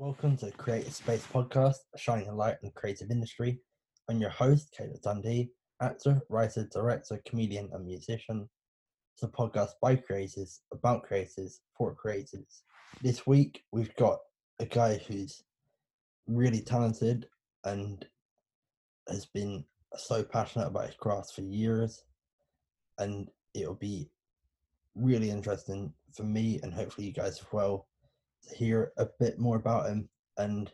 Welcome to the Creative Space Podcast, shining a light on the creative industry. I'm your host, Caleb Dundee, actor, writer, director, comedian, and musician. It's a podcast by creators, about creators, for creators. This week, we've got a guy who's really talented and has been so passionate about his craft for years. And it'll be really interesting for me and hopefully you guys as well hear a bit more about him and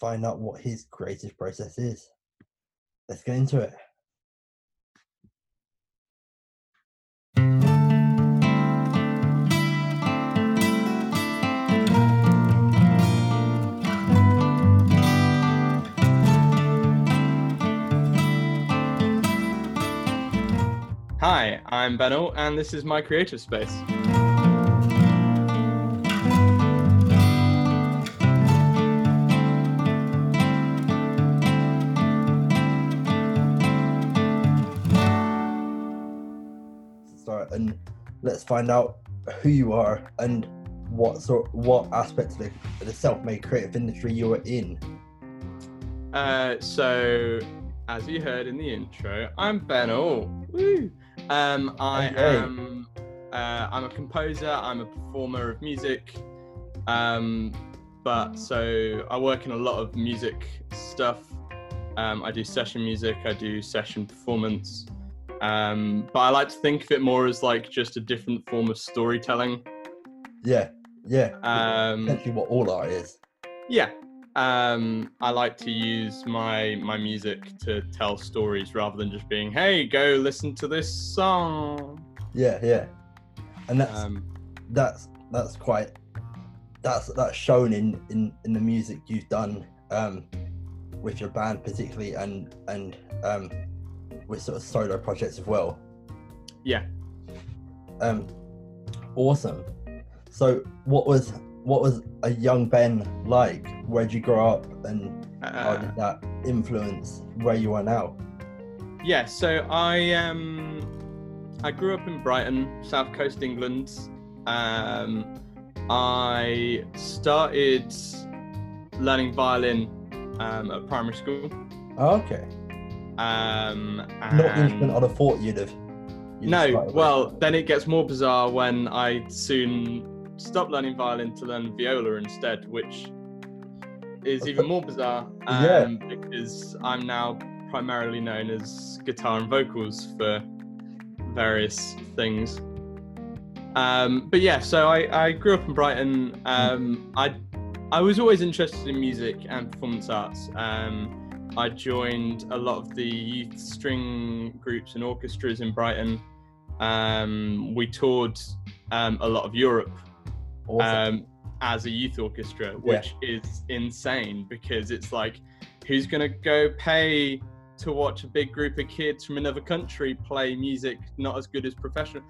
find out what his creative process is. Let's get into it. Hi, I'm Benno, and this is my creative space. And let's find out who you are and what sort, what aspect of the, the self-made creative industry you're in. Uh, so, as you heard in the intro, I'm Benno. Woo! Um, I Okay. am. Uh, I'm a composer. I'm a performer of music. Um, but so I work in a lot of music stuff. Um, I do session music. I do session performance. Um, but I like to think of it more as like just a different form of storytelling. Yeah, yeah. Um, essentially what all art is. Yeah. Um, I like to use my my music to tell stories rather than just being, "Hey, go listen to this song." Yeah, yeah. And that's Um, that's that's quite that's that's shown in in in the music you've done um with your band particularly and and um with sort of solo projects as well yeah. um awesome so what was what was a young ben like where'd you grow up and how Uh, did that influence where you are now yeah. So I um, I grew up in Brighton, South Coast, England. Um, I started learning violin um, at primary school. oh, okay Um, not and- instrument i'd have thought you'd have you'd have No, with. well, then it gets more bizarre when I soon stopped learning violin to learn viola instead, which is even more bizarre um, Yeah. because I'm now primarily known as guitar and vocals for various things. Um, but yeah, so I, I grew up in Brighton. Um, I I was always interested in music and performance arts. Um, I joined a lot of the youth string groups and orchestras in Brighton. Um, we toured um, a lot of Europe awesome. um, as a youth orchestra, which is insane because it's like, who's going to go pay to watch a big group of kids from another country play music not as good as professional?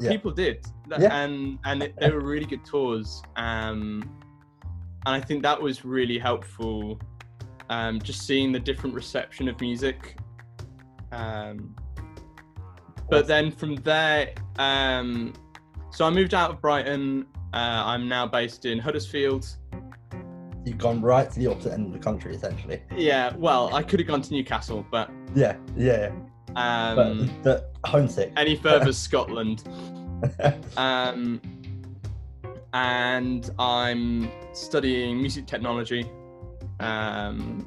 Yeah. People did, Yeah. and and it, they were really good tours. Um, and I think that was really helpful. Um, just seeing the different reception of music. Um, but then from there, um, so I moved out of Brighton. Uh, I'm now based in Huddersfield. you've gone right to the opposite end of the country essentially Yeah, well, I could have gone to Newcastle, but yeah yeah um, but the homesick any further Scotland. Um, and I'm studying music technology. Um,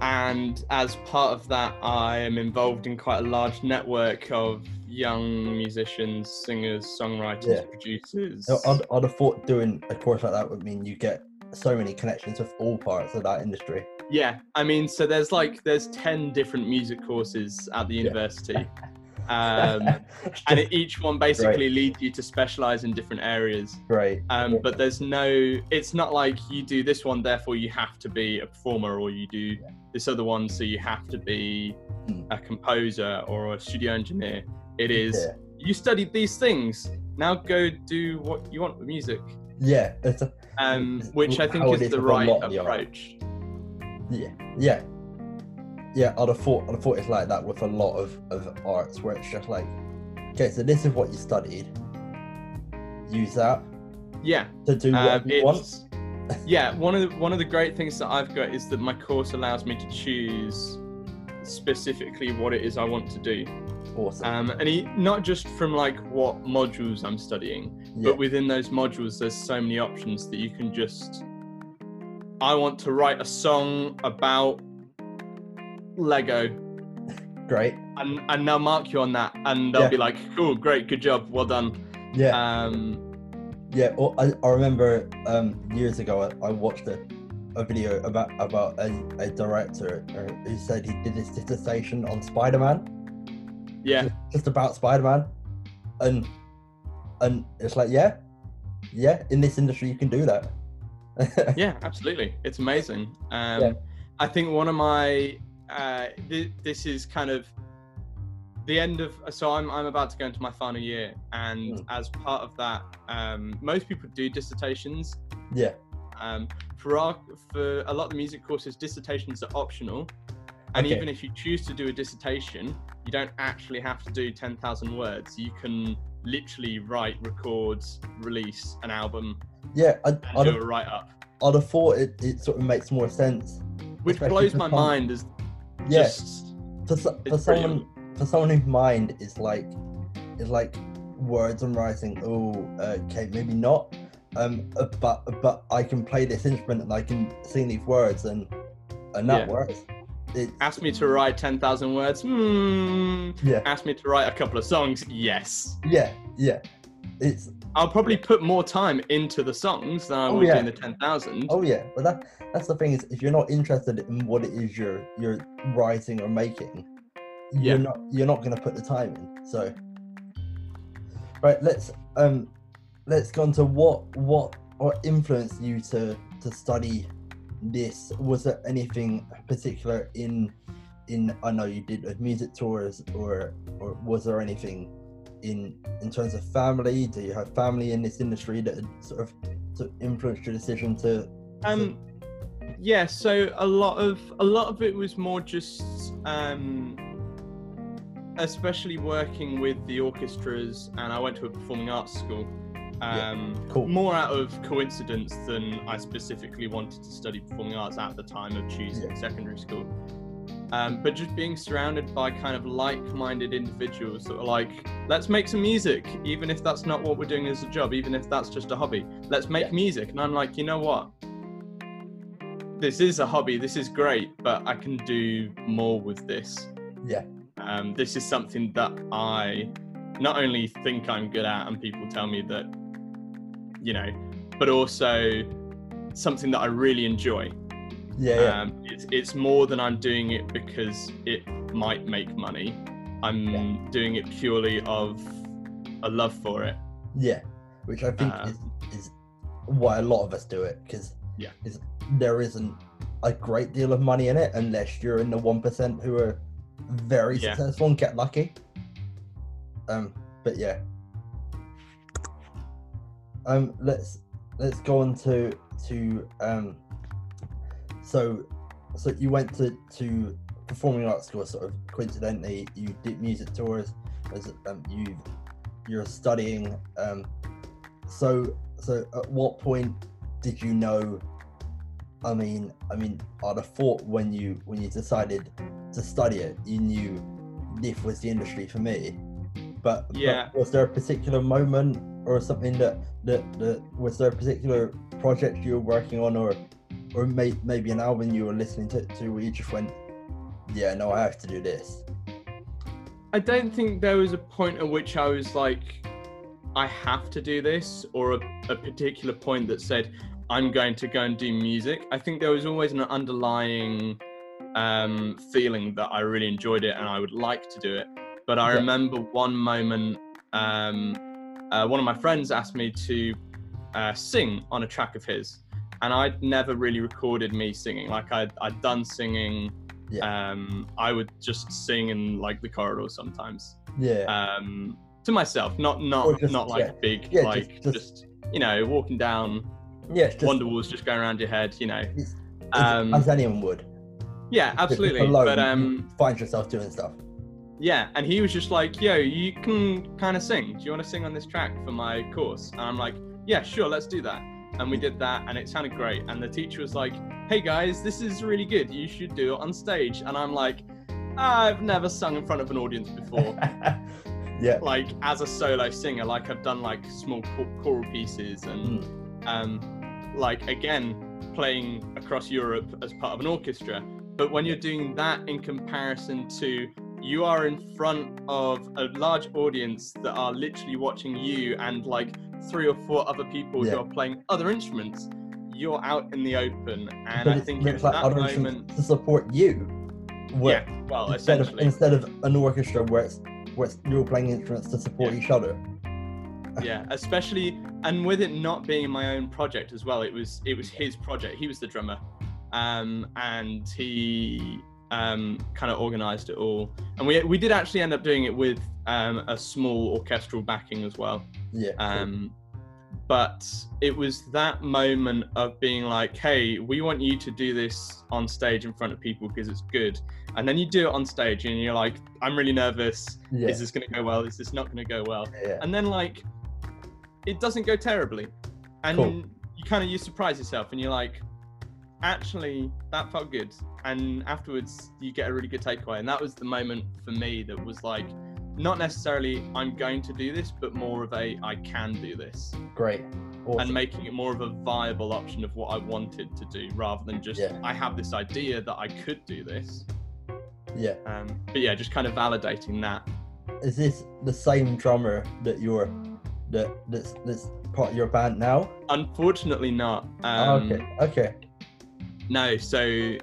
and as part of that, I am involved in quite a large network of young musicians, singers, songwriters, Yeah. producers. So I'd, I'd have thought doing a course like that would mean you get so many connections with all parts of that industry. Yeah, I mean, so there's like there's ten different music courses at the university, um, and each one basically leads you to specialize in different areas. Great. Um, but there's no, it's not like you do this one, therefore you have to be a performer, or you do this other one, so you have to be Mm. a composer or a studio engineer. It is Yeah. you studied these things, now go do what you want with music, Yeah. Um, which I think is the right lot of the art. approach. yeah. Yeah. Yeah. I'd have thought. I'd have thought it's like that with a lot of of arts where it's just like, okay, so this is what you studied. Use that, Yeah. to do Um, you want. yeah, one of the one of the great things that I've got is that my course allows me to choose specifically what it is I want to do. Awesome. Um, and he, not just from like what modules I'm studying, yeah. but within those modules, there's so many options that you can just. I want to write a song about Lego, Great. and and they'll mark you on that, and they'll Yeah. be like, "Cool, great, good job, well done." Yeah. Um, Yeah, well, I, I remember um, years ago I, I watched a, a video about about a, a director uh, who said he did his dissertation on Spider Man, yeah, just, just about Spider Man, and and it's like yeah, yeah, in this industry you can do that. yeah, absolutely. It's amazing. Um, Yeah. I think one of my uh, th- this is kind of the end of so I'm I'm about to go into my final year, and Mm. as part of that, um, most people do dissertations. yeah, Um, for our for a lot of the music courses, dissertations are optional, and Okay. even if you choose to do a dissertation, you don't actually have to do ten thousand words. You can literally write, record, release an album, yeah. I, and I'd, do a write up, I'd have thought it, it sort of makes more sense. which blows my mind. Yeah, just for, so- for someone brilliant. for someone whose mind is like is like words and writing oh uh, okay maybe not um uh, but but i can play this instrument and i can sing these words and and that Yeah. works it, ask me to write ten thousand words. Hmm. yeah Ask me to write a couple of songs. Yes. yeah yeah it's I'll probably put more time into the songs than I Oh, would yeah. in the ten thousand. oh yeah but that that's the thing is if you're not interested in what it is you're you're writing or making Yeah. you're not you're not going to put the time in so right let's um let's go on to what what what influenced you to to study this was there anything particular in in i know you did with music tours or or was there anything in in terms of family do you have family in this industry that sort of sort of influenced your decision to Um, yeah. So a lot of a lot of it was more just, um, especially working with the orchestras, and I went to a performing arts school. Yeah, Um, cool. More out of coincidence than I specifically wanted to study performing arts at the time of choosing Yeah. secondary school. Um, but just being surrounded by kind of like-minded individuals that are like, let's make some music, even if that's not what we're doing as a job, even if that's just a hobby. Let's make Yeah. music, and I'm like, you know what? This is a hobby. This is great, but I can do more with this. yeah Um, this is something that I not only think I'm good at, and people tell me that, you know, but also something that I really enjoy. Yeah yeah Um, it's, it's more than I'm doing it because it might make money. I'm Yeah. doing it purely of a love for it. Yeah, which I think Um, is, is why a lot of us do it because Yeah. is there isn't a great deal of money in it unless you're in the one percent who are very Yeah. successful and get lucky. Um, but yeah. Um, let's let's go on to to um. So, so you went to to performing arts school sort of coincidentally. You did music tours as um you you're studying um so so at what point did you know i mean i mean i'd have thought when you when you decided to study it you knew this was the industry for me but, but Yeah. was there a particular moment or something that that, that was there a particular project you were working on or or may, maybe an album you were listening to, to where you just went yeah no i have to do this I don't think there was a point at which I was like, I have to do this, or a, a particular point that said, I'm going to go and do music. I think there was always an underlying um, feeling that I really enjoyed it and I would like to do it. But I Yeah. remember one moment, um, uh, one of my friends asked me to uh, sing on a track of his. And I'd never really recorded me singing. Like I'd, I'd done singing um, I would just sing in like the corridor sometimes yeah um, to myself, not not just- not like yeah. big, Yeah, like just- just, you know walking down yeah just, Wonderwalls just going around your head, you know. Um, as anyone would yeah, absolutely. alone, But um, find yourself doing stuff yeah, and he was just like, "Yo, you can kind of sing. Do you want to sing on this track for my course?" And I'm like, yeah, sure, let's do that. And we did that, and it sounded great. And the teacher was like, hey guys, this is really good. You should do it on stage. And I'm like, I've never sung in front of an audience before. yeah. like as a solo singer, like I've done like small choral pieces and Mm. um, like again playing across Europe as part of an orchestra. But when you're doing that in comparison to you are in front of a large audience that are literally watching you and like three or four other people Yeah. who are playing other instruments, you're out in the open. And But I think it's like that other moment. to support you. Where- Yeah, well, instead of instead of an orchestra where it's where it's, you're playing instruments to support Yeah. each other. yeah especially and with it not being my own project as well it was it was his project he was the drummer um and he um kind of organized it all and we we did actually end up doing it with um a small orchestral backing as well Yeah. um but it was that moment of being like hey we want you to do this on stage in front of people because it's good and then you do it on stage and you're like i'm really nervous yeah. is this going to go well is this not going to go well yeah. and then like it doesn't go terribly and Cool. you kind of you surprise yourself and you're like actually that felt good and afterwards you get a really good takeaway and that was the moment for me that was like not necessarily i'm going to do this but more of a i can do this Great. Awesome. and making it more of a viable option of what i wanted to do rather than just Yeah. i have this idea that i could do this yeah. um, but yeah just kind of validating that Is this the same drummer that you're that that's that's part of your band now? unfortunately not Oh, um, okay. Okay. No, so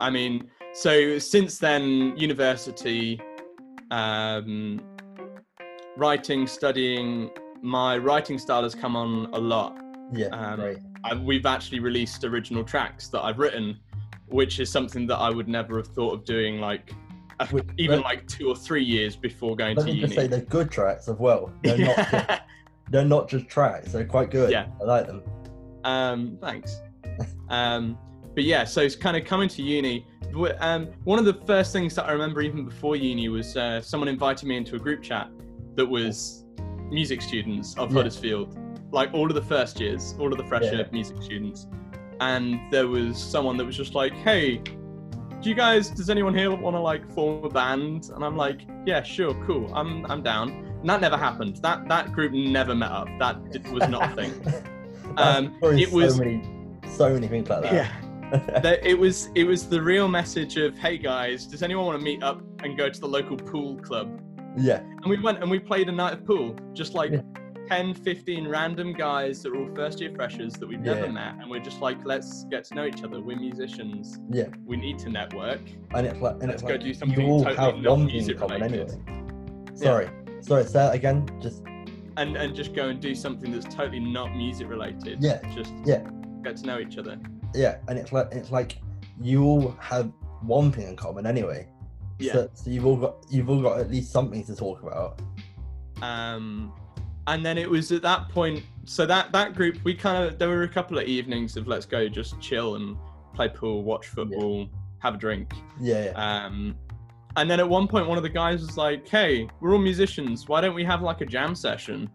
I mean, so since then, university, um, writing, studying, my writing style has come on a lot. Yeah. Um, great. I, we've actually released original tracks that I've written, which is something that I would never have thought of doing, like a- even let- like two or three years before going to uni. just say they're good tracks as well. They're not just, they're not just tracks. They're quite good. Yeah. I like them. Um, thanks. um, but yeah, so it's kind of coming to uni. Um, one of the first things that I remember even before uni was uh, someone invited me into a group chat that was music students of Yeah. Huddersfield, like all of the first years, all of the fresher Yeah. music students. And there was someone that was just like, "Hey, do you guys? Does anyone here want to like form a band?" And I'm like, "Yeah, sure, cool. I'm I'm down." And that never happened. That that group never met up. That was not a thing. Um, it was- so many, so many things like that. Yeah. That it was it was the real message of hey guys does anyone want to meet up and go to the local pool club yeah. and we went and we played a night of pool just like Yeah. 10 15 random guys that are all first year freshers that we've never Yeah. met and we're just like let's get to know each other we're musicians Yeah. we need to network And it's like, and Let's it's go like do something you all totally have not one thing in music related. anyway. Sorry. Sorry, say that again. Just and and just go and do something that's totally not music related Yeah. just Yeah. get to know each other yeah, and it's like it's like you all have one thing in common anyway. Yeah. So, so you've all got you've all got at least something to talk about. um and then it was at that point so that that group we kind of there were a couple of evenings of let's go just chill and play pool watch football have a drink Yeah. yeah. um and then at one point one of the guys was like hey we're all musicians why don't we have like a jam session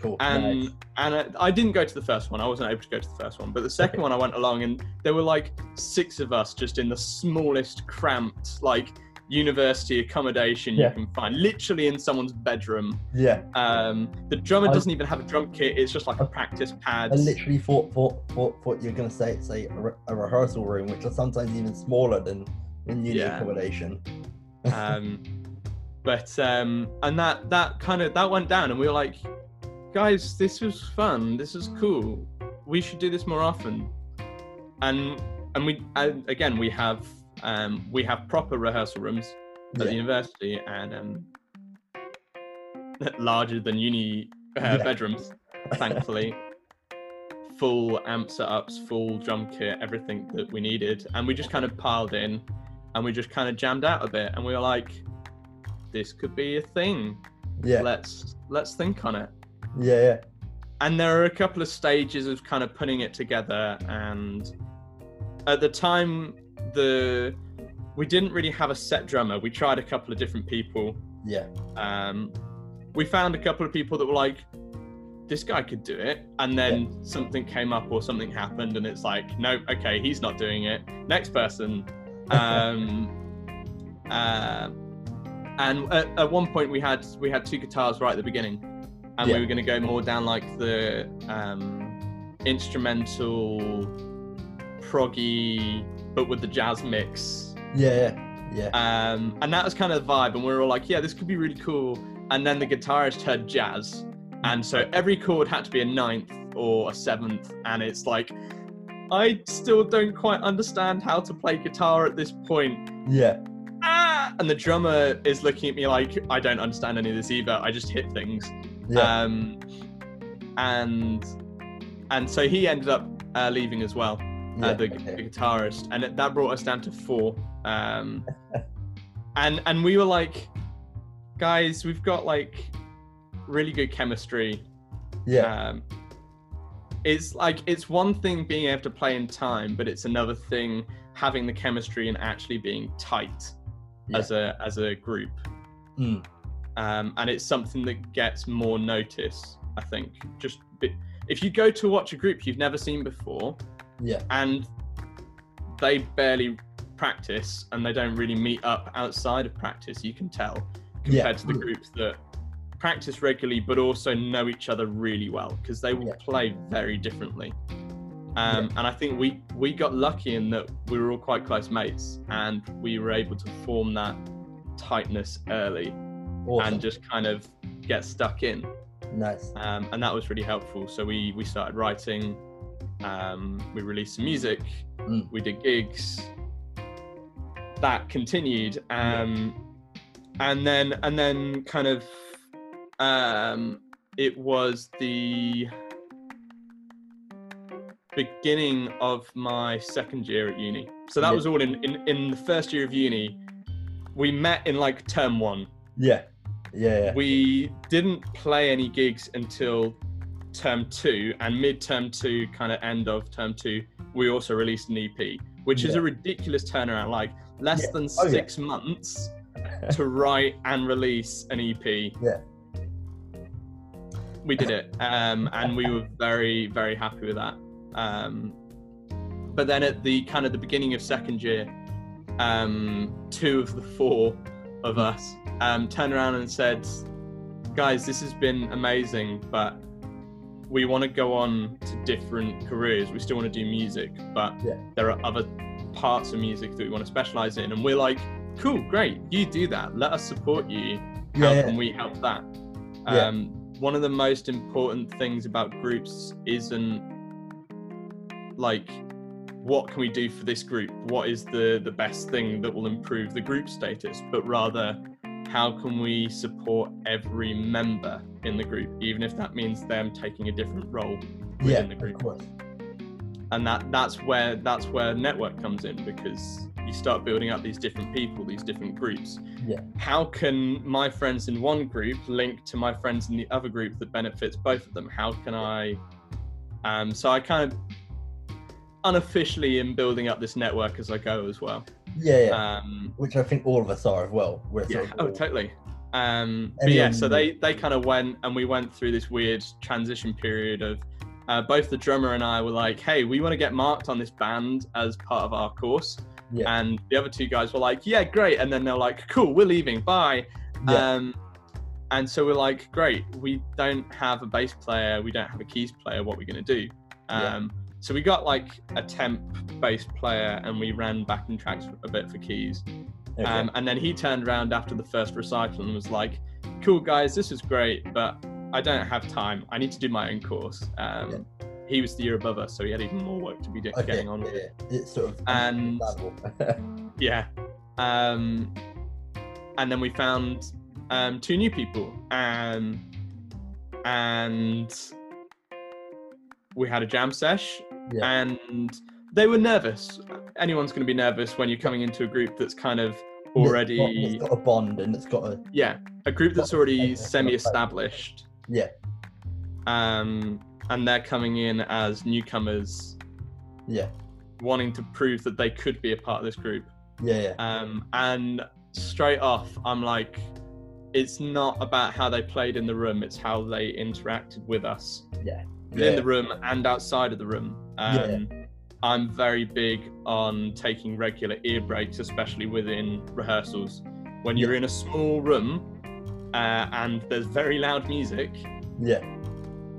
cool. and nice. and I, I didn't go to the first one i wasn't able to go to the first one but the second one i went along and there were like six of us just in the smallest cramped like university accommodation Yeah. you can find literally in someone's bedroom Yeah. um, the drummer I- doesn't even have a drum kit. It's just like a I- practice pad. I literally thought thought thought, thought you're gonna say say a, re- a rehearsal room, which are sometimes even smaller than in uni Yeah. accommodation. Um, but um, and that that kind of that went down, and we were like, guys, this was fun. This is cool. We should do this more often. And and we and again we have um, we have proper rehearsal rooms at the university and um, larger than uni uh, Yeah. bedrooms, thankfully. full amp setups, full drum kit, everything that we needed, and we just kind of piled in, and we just kind of jammed out a bit, and we were like, "This could be a thing. Yeah. Let's let's think on it." Yeah. Yeah. and there are a couple of stages of kind of putting it together and at the time the we didn't really have a set drummer we tried a couple of different people Yeah. um, we found a couple of people that were like this guy could do it. And then something came up or something happened, and it's like, no, okay, he's not doing it. Next person. Um, uh, and at, at one point we had we had two guitars right at the beginning, and Yeah. we were going to go more down like the um, instrumental, proggy, but with the jazz mix. Yeah, yeah, yeah. Um, and that was kind of the vibe, and we were all like, yeah, this could be really cool. And then the guitarist heard jazz, and so every chord had to be a ninth or a seventh, and it's like, I still don't quite understand how to play guitar at this point. yeah. Ah! And the drummer is looking at me like, I don't understand any of this either. I just hit things. Yeah. Um, and and so he ended up uh, leaving as well yeah, uh, the, okay. the guitarist, and it, that brought us down to four. Um, and and we were like, guys, we've got like really good chemistry. yeah, Um, it's like it's one thing being able to play in time, but it's another thing having the chemistry and actually being tight Yeah. as a as a group. Mm. Um, and it's something that gets more notice. I think just bi- if you go to watch a group you've never seen before, yeah, and they barely practice and they don't really meet up outside of practice you can tell Yeah. compared to the groups that practice regularly but also know each other really well because they will Yeah. play very differently um, and i think we we got lucky in that we were all quite close mates and we were able to form that tightness early awesome. and just kind of get stuck in nice. um, and that was really helpful. So we we started writing, um, we released some music, Mm. we did gigs. That continued, um, and then and then kind of um, it was the beginning of my second year at uni. So that Yeah. was all in, in in the first year of uni. We met in like term one Yeah, yeah, yeah. we didn't play any gigs until term two and mid term two kind of end of term two we also released an ep which is a ridiculous turnaround like less Yeah. than Oh, yeah. six months to write and release an ep Yeah. we did it um, and we were very very happy with that um, but then at the kind of the beginning of second year um, two of the four of us um, turned around and said guys this has been amazing but we want to go on to different careers. We still want to do music but Yeah. there are other parts of music that we want to specialize in. And we're like cool great. You do that. Let us support you. How Yeah, can we help that? Yeah. um, one of the most important things about groups isn't like what can we do for this group? What is the the best thing that will improve the group status? But rather how can we support every member in the group even if that means them taking a different role within yeah, the of group course. and that that's where that's where network comes in because you start building up these different people these different groups Yeah. how can my friends in one group link to my friends in the other group that benefits both of them how can i um so i kind of unofficially am building up this network as i go as well Yeah, yeah. um Which I think all of us are as well. We're yeah. sort of oh totally. Um but yeah so they they kind of went and we went through this weird transition period of uh, both the drummer and i were like hey we want to get marked on this band as part of our course. Yeah. and the other two guys were like yeah great. And then they're like cool we're leaving. Bye. Yeah. um and so we're like great. We don't have a bass player. We don't have a keys player. What are we going to do? Yeah. So we got like a temp bass player and we ran backing tracks a bit for keys Okay. um, and then he turned around after the first recital and was like, "Cool guys, this is great, but I don't have time. I need to do my own course." Um, He was the year above us, so he had even more work to be okay. getting on with. yeah. It's sort of And- Yeah. Um, and then we found um, two new people, um, and we had a jam sesh, Yeah. and they were nervous. Anyone's going to be nervous when you're coming into a group that's kind of It's got- already it's got a bond and it's got a yeah a group that's already okay, that's not bad. semi-established yeah, um and they're coming in as newcomers yeah, wanting to prove that they could be a part of this group yeah, yeah. um and straight off i'm like it's not about how they played in the room; it's how they interacted with us Yeah. in the room and outside of the room. Um, Yeah. I'm very big on taking regular ear breaks, especially within rehearsals. When you're in a small room uh, and there's very loud music, Yeah.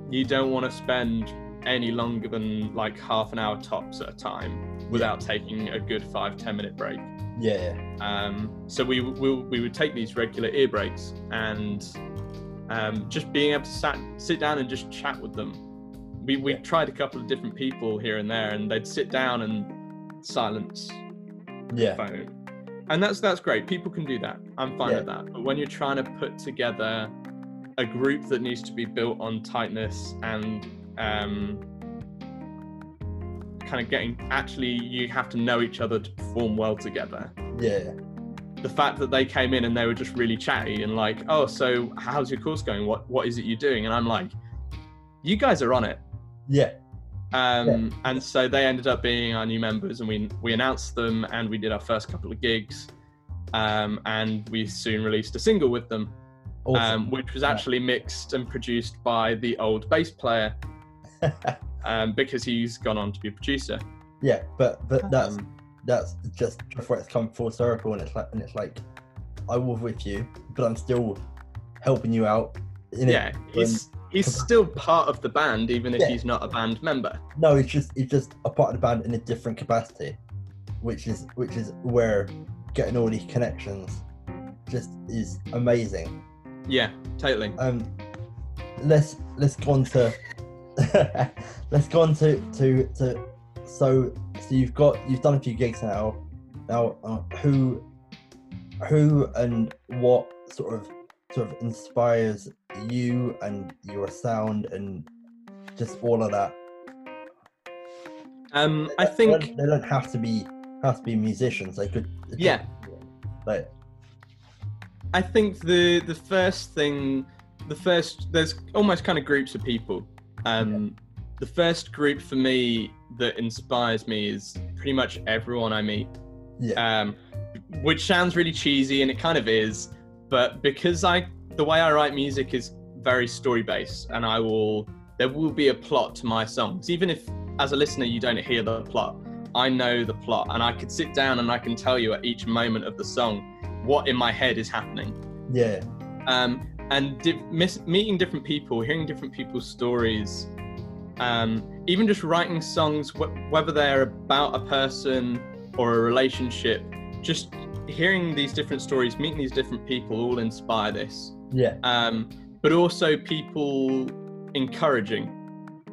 you don't want to spend any longer than like half an hour tops at a time without taking a good five ten minute break. Yeah. Um, so we, we we would take these regular ear breaks and um, just being able to sat, sit down and just chat with them. We we Yeah. tried a couple of different people here and there, and they'd sit down and silence Yeah. phone, and that's that's great. People can do that. I'm fine Yeah. with that. But when you're trying to put together a group that needs to be built on tightness and um, kind of getting actually you have to know each other to perform well together Yeah. the fact that they came in and they were just really chatty and like, oh, so how's your course going? What what is it you're doing? And I'm like, you guys are on it. Yeah. Um, And so they ended up being our new members, and we we announced them, and we did our first couple of gigs, um, and we soon released a single with them, Awesome. um, which was Yeah. actually mixed and produced by the old bass player, um, because he's gone on to be a producer. yeah. But but that's Um, that's just just where it's come full circle, and it's like and it's like I was with you, but I'm still helping you out. In yeah, he's he's still part of the band, even if Yeah. he's not a band member. No, it's just it's just a part of the band in a different capacity, which is which is where getting all these connections just is amazing. Yeah, totally. Um, let's let's go on to let's go on to to to so so you've got you've done a few gigs now. Now, uh, who who and what sort of sort of inspires you and your sound and just all of that? Um, I They think don't, they don't have to be have to be musicians. They could they could- Yeah. like I think the the first thing, the first there's almost kind of groups of people. Um, The first group for me that inspires me is pretty much everyone I meet. yeah Um, which sounds really cheesy, and it kind of is, but because I the way I write music is very story based, and I will there will be a plot to my songs, even if as a listener you don't hear the plot. I know the plot, and I could sit down and I can tell you at each moment of the song what in my head is happening. yeah Um, and di- mis- meeting different people, hearing different people's stories, um, even just writing songs, wh- whether they're about a person or a relationship, just hearing these different stories, meeting these different people, all inspire this. Yeah Um, but also people encouraging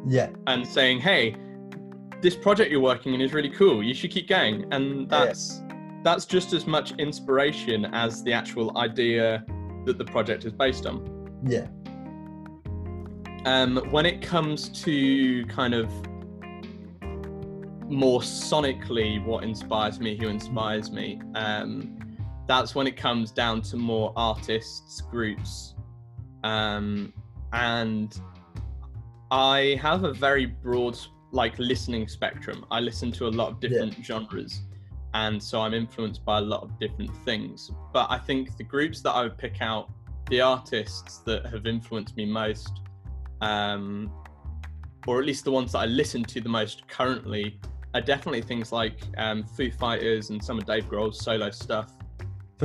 yeah and saying, "Hey, this project you're working in is really cool. You should keep going." And that's that's just as much inspiration as the actual idea that the project is based on. yeah Um, when it comes to kind of more sonically what inspires me, who inspires me, um, that's when it comes down to more artists, groups, um, and I have a very broad like listening spectrum. I listen to a lot of different genres, and so I'm influenced by a lot of different things. But I think the groups that I would pick out, the artists that have influenced me most, um, or at least the ones that I listen to the most currently, are definitely things like um, Foo Fighters and some of Dave Grohl's solo stuff.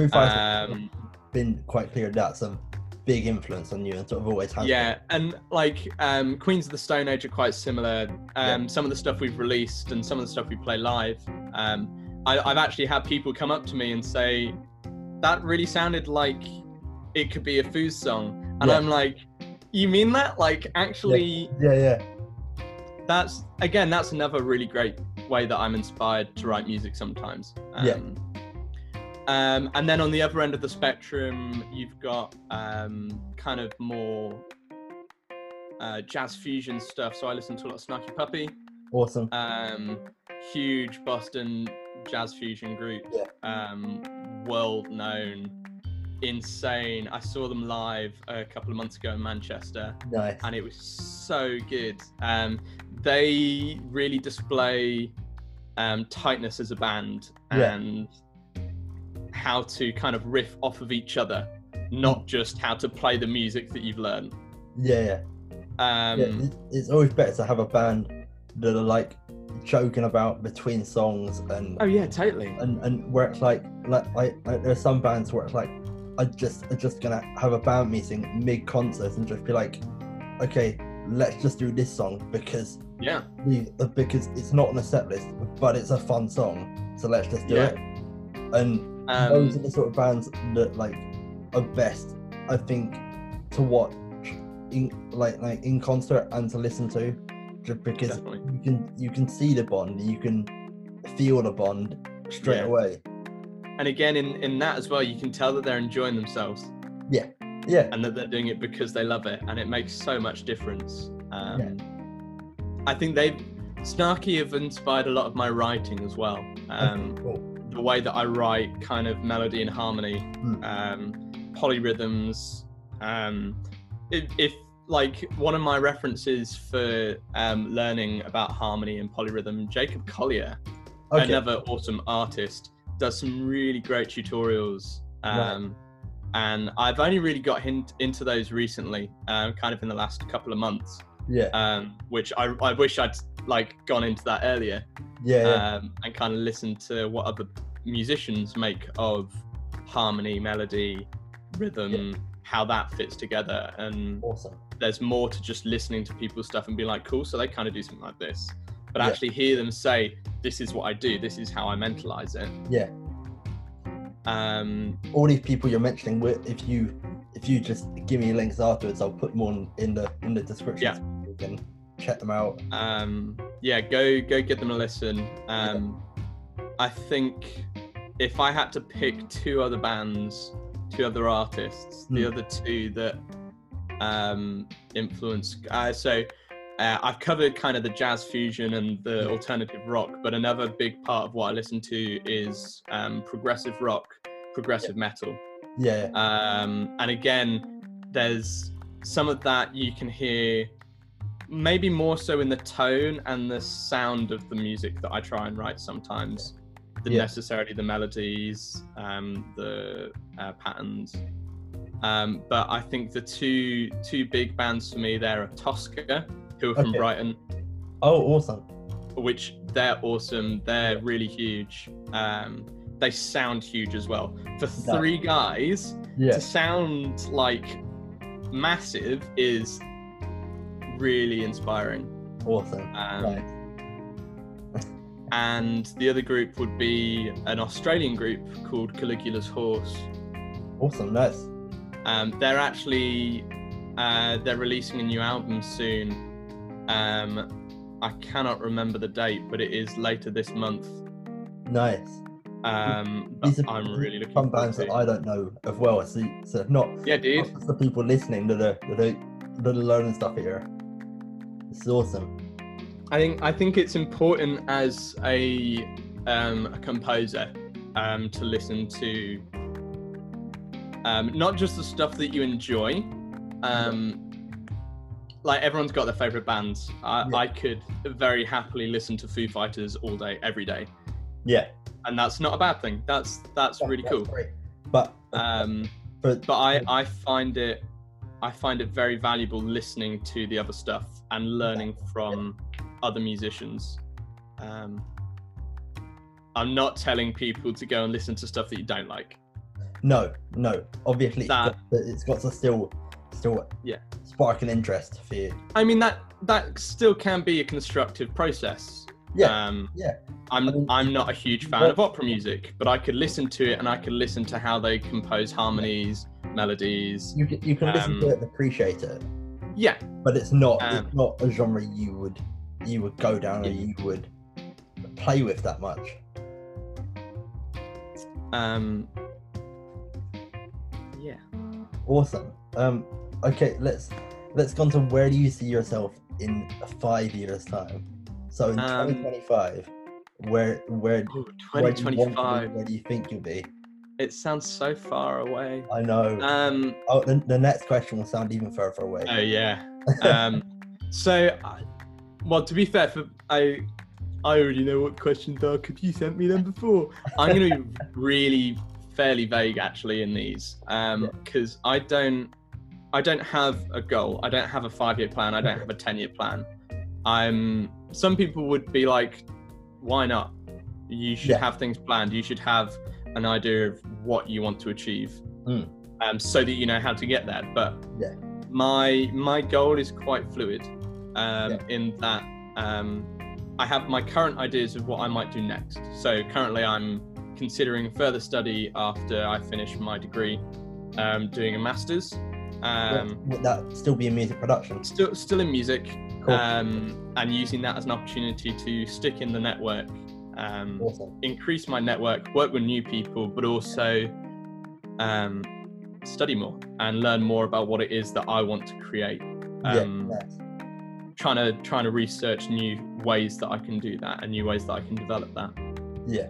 Foo Fighters Um, been quite clear that's a big influence on you and sort of always has been. yeah, and like um, Queens of the Stone Age are quite similar. Um, Some of the stuff we've released and some of the stuff we play live. Um, I, I've actually had people come up to me and say, "That really sounded like it could be a Foos song," and Yeah. I'm like, "You mean that? Like, actually, yeah yeah that's again, that's another really great way that I'm inspired to write music sometimes." Yeah. Um, and then on the other end of the spectrum, you've got um, kind of more uh, jazz fusion stuff. So I listen to a lot of Snarky Puppy, awesome um, huge Boston jazz fusion group, Yeah. um, world known, insane. I saw them live a couple of months ago in Manchester nice and it was so good. Um, they really display um, tightness as a band Yeah. How to kind of riff off of each other not just how to play the music that you've learned. Yeah. Um, yeah, it's always better to have a band that are like joking about between songs and oh yeah, totally. and, and where it's like like I, I there are some bands where it's like I just are just gonna have a band meeting mid concert and just be like, okay, let's just do this song because Yeah, we uh, because it's not on the set list, but it's a fun song, so let's just do Yeah. it. And those are um, the sort of bands that like are best, I think, to watch in like like in concert and to listen to, just because Definitely. you can you can see the bond, you can feel the bond straight Yeah. away. and again, in in that as well, you can tell that they're enjoying themselves Yeah, yeah. and that they're doing it because they love it, and it makes so much difference. Um, I think they've Snarky have inspired a lot of my writing as well. Um, Okay, cool. The way that I write kind of melody and harmony, Mm. um, polyrhythms. Um, if, if like one of my references for um, learning about harmony and polyrhythm, Jacob Collier, Okay. another awesome artist, does some really great tutorials. Right. Um, And I've only really got hint, into those recently, um, kind of in the last couple of months, Yeah, um, which I, I wish I'd like gone into that earlier yeah, yeah. um, and kind of listen to what other musicians make of harmony, melody, rhythm, how that fits together. And awesome. there's more to just listening to people's stuff and being like, cool, so they kind of do something like this. But Yeah. actually hear them say, this is what I do, this is how I mentalize it. Yeah. Um, All these people you're mentioning, if you if you just give me links afterwards, I'll put them on in the in the description. Yeah. so you can check them out. um, yeah, go go give them a listen. Um, I think if I had to pick two other bands, two other artists, the Hmm. other two that um, influence, uh, so uh, I've covered kind of the jazz fusion and the alternative rock, but another big part of what I listen to is um, progressive rock, progressive metal. Yeah, Um, and again, there's some of that you can hear maybe more so in the tone and the sound of the music that I try and write sometimes than Yeah. necessarily the melodies, um, the uh, patterns. Um, but I think the two two big bands for me there are Toska, who are from Okay. Brighton, Oh, awesome. which they're awesome. They're really huge. Um, they sound huge as well. For three guys, Yeah, to sound like massive is really inspiring. awesome. Um, Nice. And the other group would be an Australian group called Caligula's Horse. Awesome. Nice. Um, they're actually uh, they're releasing a new album soon. Um, I cannot remember the date, but it is later this month. Nice. Um, These are I'm really looking some bands to. that I don't know as well. So, so not Yeah, not dude. just the people listening that are that are, that are learning stuff here. It's awesome. I think I think it's important as a um, a composer um, to listen to um, not just the stuff that you enjoy. Um, like everyone's got their favorite bands. I, Yeah. I could very happily listen to Foo Fighters all day, every day, Yeah. and that's not a bad thing. That's that's really That's cool. great. But Um, but but I, I find it I find it very valuable listening to the other stuff and learning from other musicians. Um, I'm not telling people to go and listen to stuff that you don't like. no, no. Obviously, it's That- got, it's got to still still Yeah. spark an interest for you. I mean that that still can be a constructive process. Yeah. Um, yeah. I'm I mean- I'm not a huge fan of opera music, but I could listen to it and I could listen to how they compose harmonies, melodies. You can, you can listen Um, to it and appreciate it, Yeah, but it's not um, it's not a genre you would you would go down or you would play with that much. um, yeah. Awesome. Um. Okay. Let's let's go on to where do you see yourself in five years time? So in Um, 2025, where where Ooh, where do you want to be? 2025. Where do you think you'll be? It sounds so far away. I know. Um. oh, the, the next question will sound even further away. Oh yeah. Um. so, I- well, to be fair, for I, I already know what questions are because you sent me them before. I'm gonna be really fairly vague actually in these because I don't I don't have a goal. I don't have a five year plan. I don't have a ten year plan. I'm. Some people would be like, "Why not? You should Yeah. have things planned. You should have an idea of what you want to achieve, Mm. um, so that you know how to get there." But Yeah. my my goal is quite fluid, um, Yeah. in that um, I have my current ideas of what I might do next. So currently, I'm considering further study after I finish my degree, um, doing a master's. Um, Would that still be in music production? still, still in music, Cool. um, and using that as an opportunity to stick in the network, um, awesome. increase my network, work with new people, but also um, study more and learn more about what it is that I want to create. Um, yeah. Nice. Trying to trying to research new ways that I can do that and new ways that I can develop that. Yeah.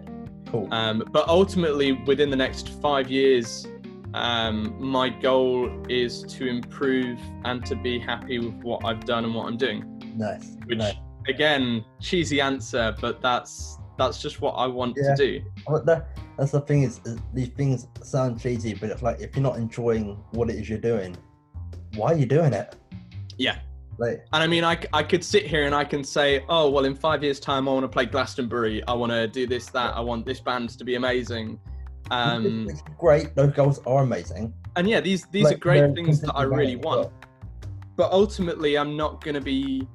Cool. Um, but ultimately, within the next five years, um, my goal is to improve and to be happy with what I've done and what I'm doing. nice. Which, nice. again, cheesy answer, but that's that's just what I want Yeah. to do. But that, that's the thing is, is these things sound cheesy, but it's like if you're not enjoying what it is you're doing, why are you doing it? Yeah. Like, And I mean, I, I could sit here and I can say, oh, well, in five years' time, I want to play Glastonbury. I want to do this, that. I want this band to be amazing. Um, it's great. Those goals are amazing. and yeah, these these Like, are great things that I really want. well. but ultimately i'm not going to be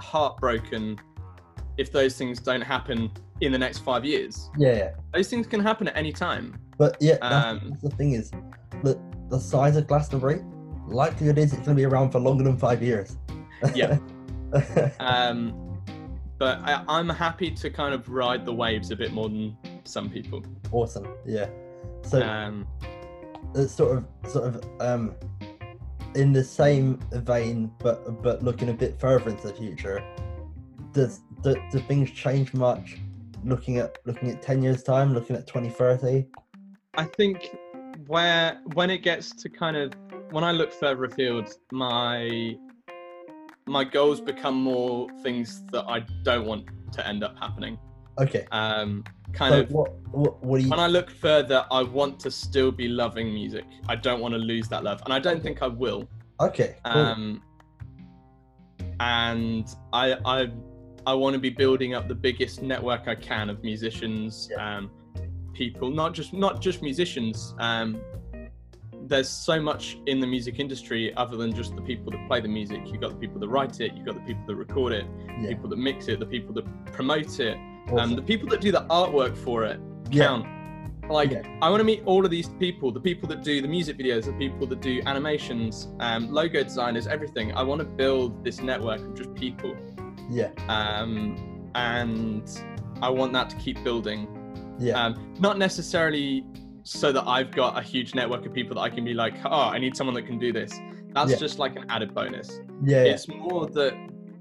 heartbroken if those things don't happen in the next five years Yeah, yeah. those things can happen at any time But yeah, that's, Um, that's the thing is, the the size of Glastonbury, likelihood is it's going to be around for longer than five years. Yeah. um, but I, i'm happy to kind of ride the waves a bit more than some people awesome. Yeah. So um, it's sort of sort of um in the same vein, but but looking a bit further into the future. Does do, do things change much? Looking at looking at ten years time, looking at twenty thirty. i think where when it gets to kind of when i look further afield my my goals become more things that i don't want to end up happening Okay. um, kind So of what what what do you? when I look further, I want to still be loving music. I don't want to lose that love, and I don't think I will. Okay. Cool. Um, and I I I want to be building up the biggest network I can of musicians, Yeah. um, people, not just not just musicians. Um, there's so much in the music industry other than just the people that play the music. You've got the people that write it, you've got the people that record it, yeah. people that mix it, the people that promote it, awesome. um, the people that do the artwork for it Yeah. Like, Yeah. I want to meet all of these people the people that do the music videos, the people that do animations, um, logo designers, everything. I want to build this network of just people. yeah. Um, and I want that to keep building. Yeah. Um, not necessarily so that I've got a huge network of people that I can be like, oh, I need someone that can do this. That's Yeah. just like an added bonus. yeah. It's more that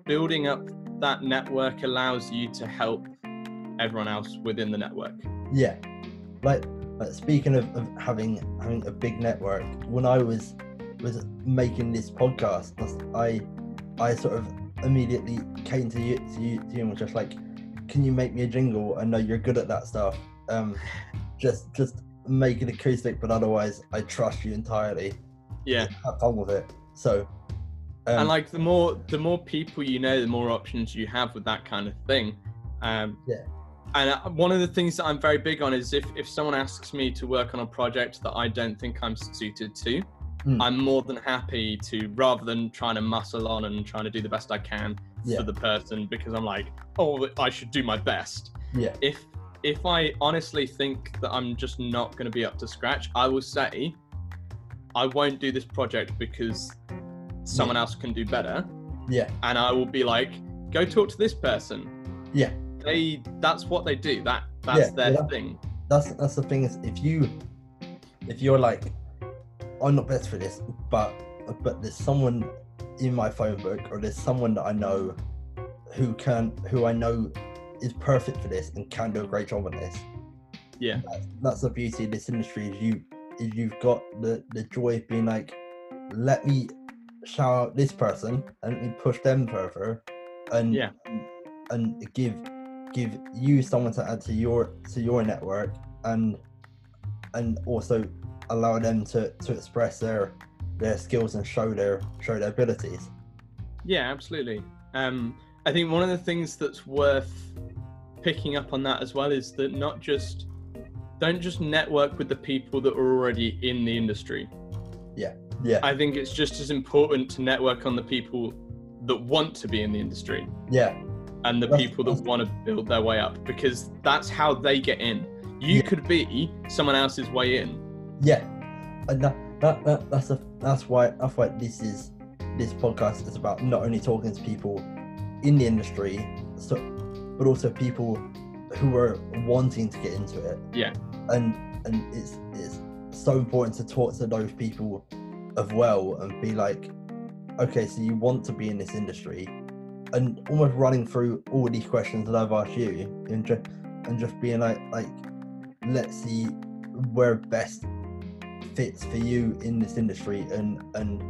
building up that network allows you to help everyone else within the network. Yeah, like, like speaking of, of having having a big network, when I was was making this podcast, I I sort of immediately came to you to you, to you and was just like, "Can you make me a jingle? I know you're good at that stuff. Um, just just make it acoustic, but otherwise, I trust you entirely. Yeah. Have fun with it." So, um, and like the more the more people you know, the more options you have with that kind of thing. Um, Yeah. And uh, one of the things that I'm very big on is if if someone asks me to work on a project that I don't think I'm suited to, Hmm. I'm more than happy to rather than trying to muscle on and trying to do the best I can Yeah. for the person because I'm like, oh, I should do my best. yeah, If if I honestly think that I'm just not going to be up to scratch, I will say I won't do this project because someone else can do better yeah, and I will be like, go talk to this person. Yeah. They that's what they do. That that's Yeah, their yeah. thing. that's that's the thing is if you if you're like i'm not best for this but but there's someone in my phone book or there's someone that i know who can who i know is perfect for this and can do a great job on this Yeah. that's, that's the beauty of this industry is you is you've got the the joy of being like let me shout out this person and let me push them further and Yeah. and give give you someone to add to your to your network and and also allow them to to express their their skills and show their show their abilities. Yeah, absolutely. Um, I think one of the things that's worth picking up on that as well is that not just don't just network with the people that are already in the industry. Yeah. Yeah. I think it's just as important to network on the people that want to be in the industry yeah. and the That's- people that want to build their way up because that's how they get in. You Yeah. could be someone else's way in. Yeah. Uh, and that, that, that that's a that's why that's why this is this podcast is about not only talking to people in the industry, so but also people who are wanting to get into it. Yeah. And and it's it's so important to talk to those people as well and be like, okay, so you want to be in this industry, and almost running through all these questions that I've asked you, and just and just being like like, let's see where best fits for you in this industry and and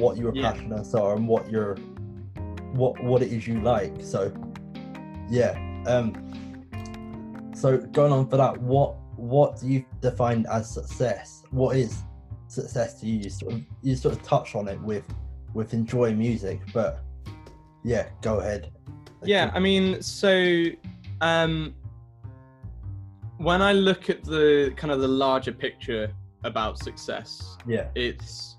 what your Yeah. passions are and what your what what it is you like. So yeah. Um so going on for that, what what do you define as success? What is success to you? You sort of you sort of touch on it with with enjoying music, but yeah, go ahead. Yeah, I mean, so um, when I look at the kind of the larger picture about success, yeah, it's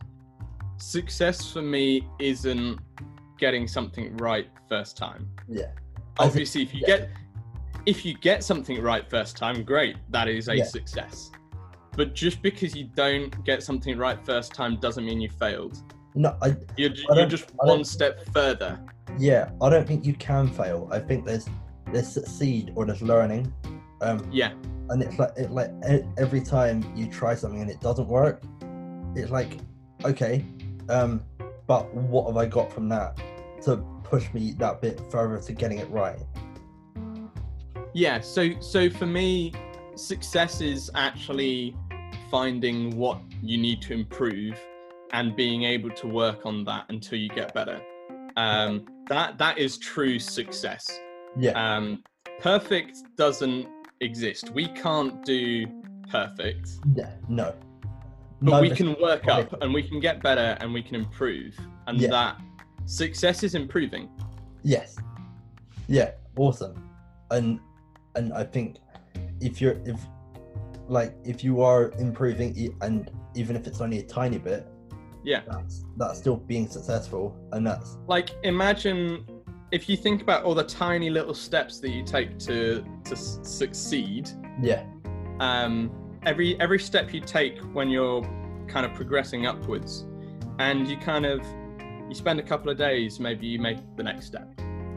success for me isn't getting something right first time. yeah, Think- Obviously, if you yeah. get if you get something right first time, great, that is a Yeah. success. But just because you don't get something right first time doesn't mean you failed. no, I You're, I you're just one step further. yeah, I don't think you can fail. I think there's there's succeed or there's learning. Um, Yeah, and it's like it like every time you try something and it doesn't work it's like okay um but what have i got from that to push me that bit further to getting it right Yeah, so so for me, success is actually finding what you need to improve and being able to work on that until you get better. Um, that that is true success. yeah Um, perfect doesn't exist. We can't do perfect, yeah no but No, we can work up and we can get better and we can improve, and Yeah. that success is improving. yes yeah awesome and and i think if you're if like if you are improving and even if it's only a tiny bit Yeah. that's that's still being successful and that's like imagine if you think about all the tiny little steps that you take to to s- succeed yeah um every every step you take when you're kind of progressing upwards and you kind of you spend a couple of days maybe you make the next step.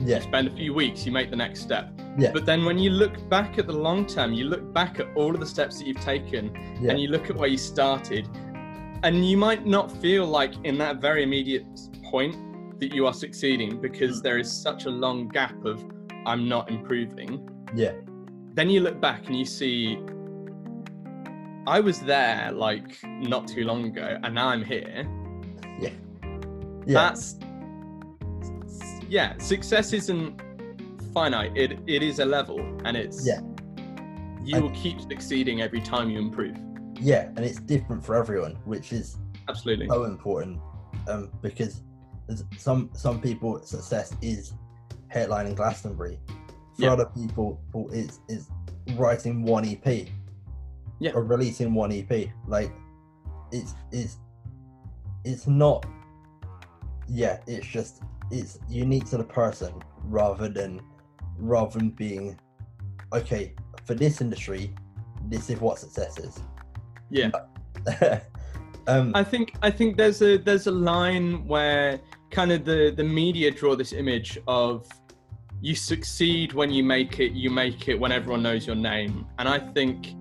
Yeah. you spend a few weeks you make the next step. Yeah. but then when you look back at the long term you look back at all of the steps that you've taken yeah. and you look at where you started and you might not feel like in that very immediate point that you are succeeding because Mm. there is such a long gap of i'm not improving. Yeah. Then you look back and you see i was there like not too long ago and now i'm here that's yeah success isn't finite. It it is a level and it's Yeah. you I- will keep succeeding every time you improve. Yeah and it's different for everyone which is absolutely. so important um because some some people success is headlining glastonbury. For Yeah. other people people, it's is writing one ep Yeah. or releasing one ep like it's it's it's not yeah it's just it's unique to the person rather than rather than being okay for this industry this is what success is. Yeah. Um I think I think there's a there's a line where kind of the the media draw this image of you succeed when you make it you make it when everyone knows your name. And I think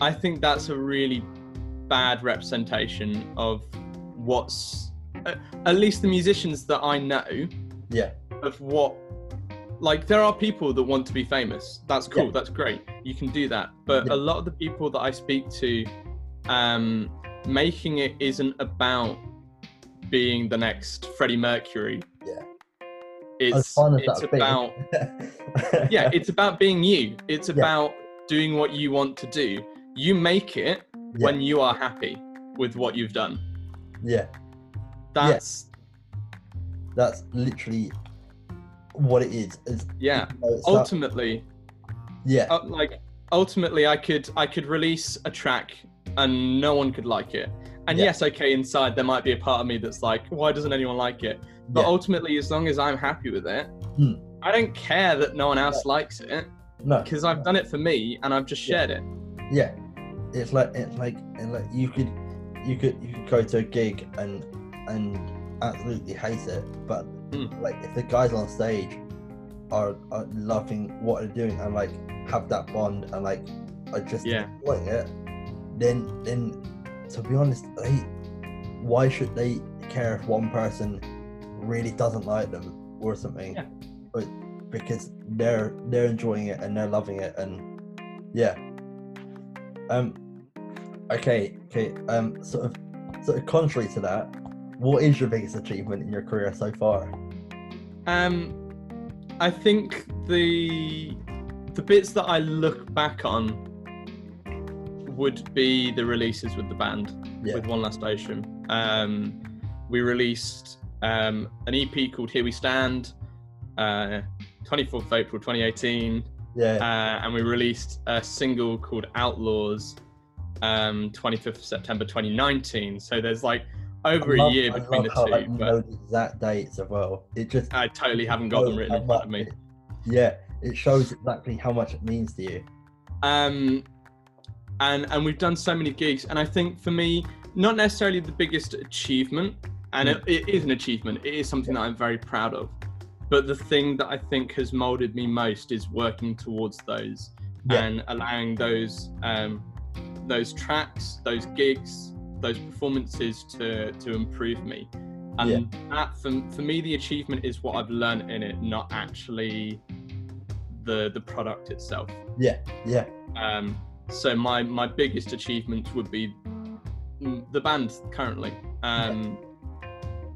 I think that's a really bad representation of what's at least the musicians that I know yeah of what like there are people that want to be famous that's cool Yeah. that's great you can do that but Yeah. a lot of the people that i speak to um making it isn't about being the next freddie mercury Yeah. it's as fun as it's about yeah it's about being you it's Yeah. about doing what you want to do you make it when you are happy with what you've done. yeah. That's That's literally what it is. It's, yeah. you know, it's that- Ultimately, yeah, uh, like ultimately, I could I could release a track and no one could like it. And Yeah. yes, okay, inside there might be a part of me that's like, why doesn't anyone like it? But yeah, ultimately, as long as I'm happy with it, Hmm. I don't care that no one else likes it no, because I've done it for me and I've just Yeah. shared it. yeah. It's like it's like it's like you could you could you could go to a gig and and absolutely hate it, but Mm. like if the guys on stage are, are loving what they're doing and like have that bond and like are just Yeah. enjoying it, then then to be honest, they why should they care if one person really doesn't like them or something? Yeah. But because they're they're enjoying it and they're loving it and yeah. Um okay, okay, um sort of sort of contrary to that, what is your biggest achievement in your career so far? Um, I think the the bits that I look back on would be the releases with the band Yeah. with One Last Ocean. Um, we released um, an EP called Here We Stand, uh, 24th of April 2018, Yeah. uh, and we released a single called Outlaws, um, 25th of September 2019. So there's like over I a love- year I between the love two, like, but know the exact dates as well. It just I totally haven't got them written in front of me. it- yeah, it shows exactly how much it means to you. um and and we've done so many gigs and i think for me not necessarily the biggest achievement and it, it is an achievement it is something that i'm very proud of but the thing that i think has molded me most is working towards those Yeah. and allowing those um those tracks those gigs those performances to to improve me and Yeah. that for, for me the achievement is what i've learned in it not actually the the product itself Yeah, yeah, um, so my my biggest achievement would be mm, the band currently, um,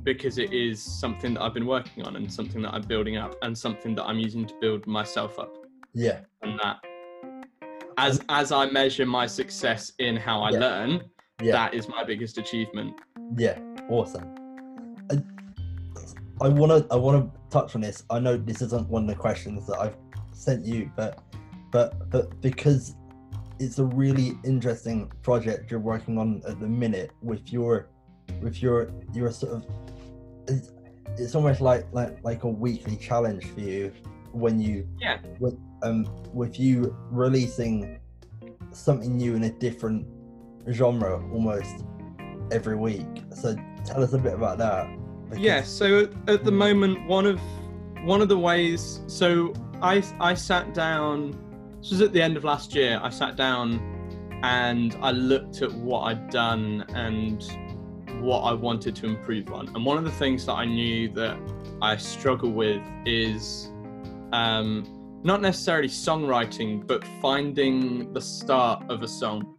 because it is something that I've been working on and something that I'm building up and something that I'm using to build myself up. yeah, And that, as as I measure my success in how I Yeah. learn, yeah, that is my biggest achievement. yeah. Awesome. I, I wanna I wanna touch on this. I know this isn't one of the questions that I've sent you, but but but because it's a really interesting project you're working on at the minute with your with your your sort of it's, it's almost like like like a weekly challenge for you when you Yeah. with um with you releasing something new in a different genre almost every week so tell us a bit about that because- Yeah. So at, the moment, one of one of the ways. So I I sat down. This was at the end of last year. I sat down and I looked at what I'd done and what I wanted to improve on. And one of the things that I knew that I struggle with is um, not necessarily songwriting, but finding the start of a song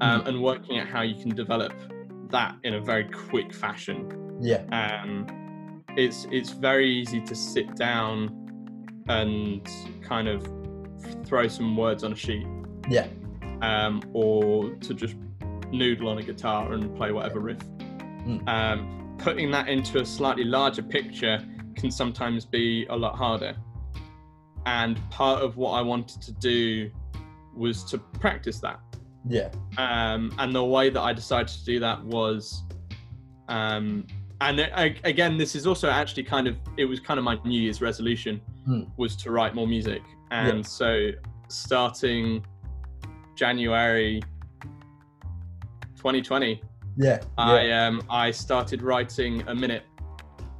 um, and working out how you can develop that in a very quick fashion yeah um, it's it's very easy to sit down and kind of throw some words on a sheet yeah um, or to just noodle on a guitar and play whatever riff. Mm. Um, putting that into a slightly larger picture can sometimes be a lot harder. And part of what I wanted to do was to practice that. Yeah Um, and the way that I decided to do that was, um, and I, again, this is also actually kind of, it was kind of my New Year's resolution Hmm. was to write more music. And so starting January 2020, yeah I yeah um, I started writing a minute,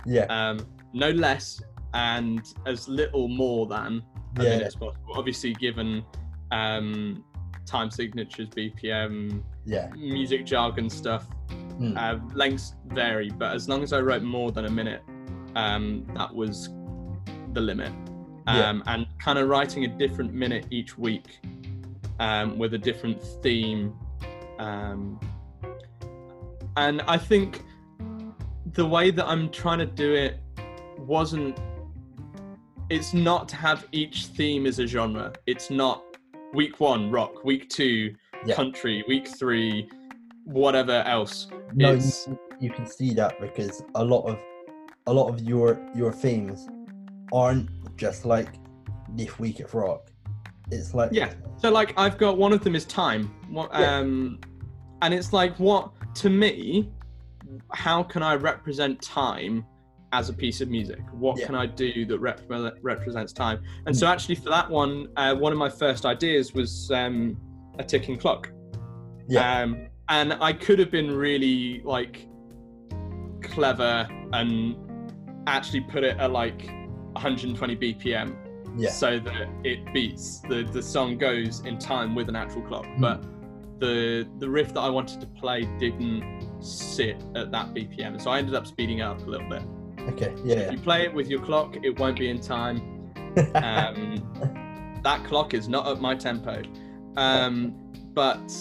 yeah um, no less and as little more than a Yeah. minute as possible. Obviously, given um, time signatures, BPM, yeah music jargon stuff, Hmm. uh, lengths vary. But as long as I wrote more than a minute, um, that was the limit. Yeah. Um, and kind of writing a different minute each week um, with a different theme. Um, and I think the way that I'm trying to do it wasn't. It's not to have each theme as a genre. It's not week one rock, week two Yeah. country, week three, whatever else. No, you, It's- you can see that because a lot of a lot of your your themes aren't just like this week at rock. It's like Yeah. So like I've got one of them is time. What Yeah. um and it's like what to me how can I represent time as a piece of music? What Yeah. can I do that rep- represents time? And so actually for that one uh, one of my first ideas was um a ticking clock. yeah, Um and I could have been really like clever and actually put it at like 120 BPM yeah, so that it beats the the song goes in time with an actual clock Hmm. but the the riff that i wanted to play didn't sit at that bpm so i ended up speeding it up a little bit okay, So yeah, if you play it with your clock it won't be in time. Um, that clock is not at my tempo. Um, but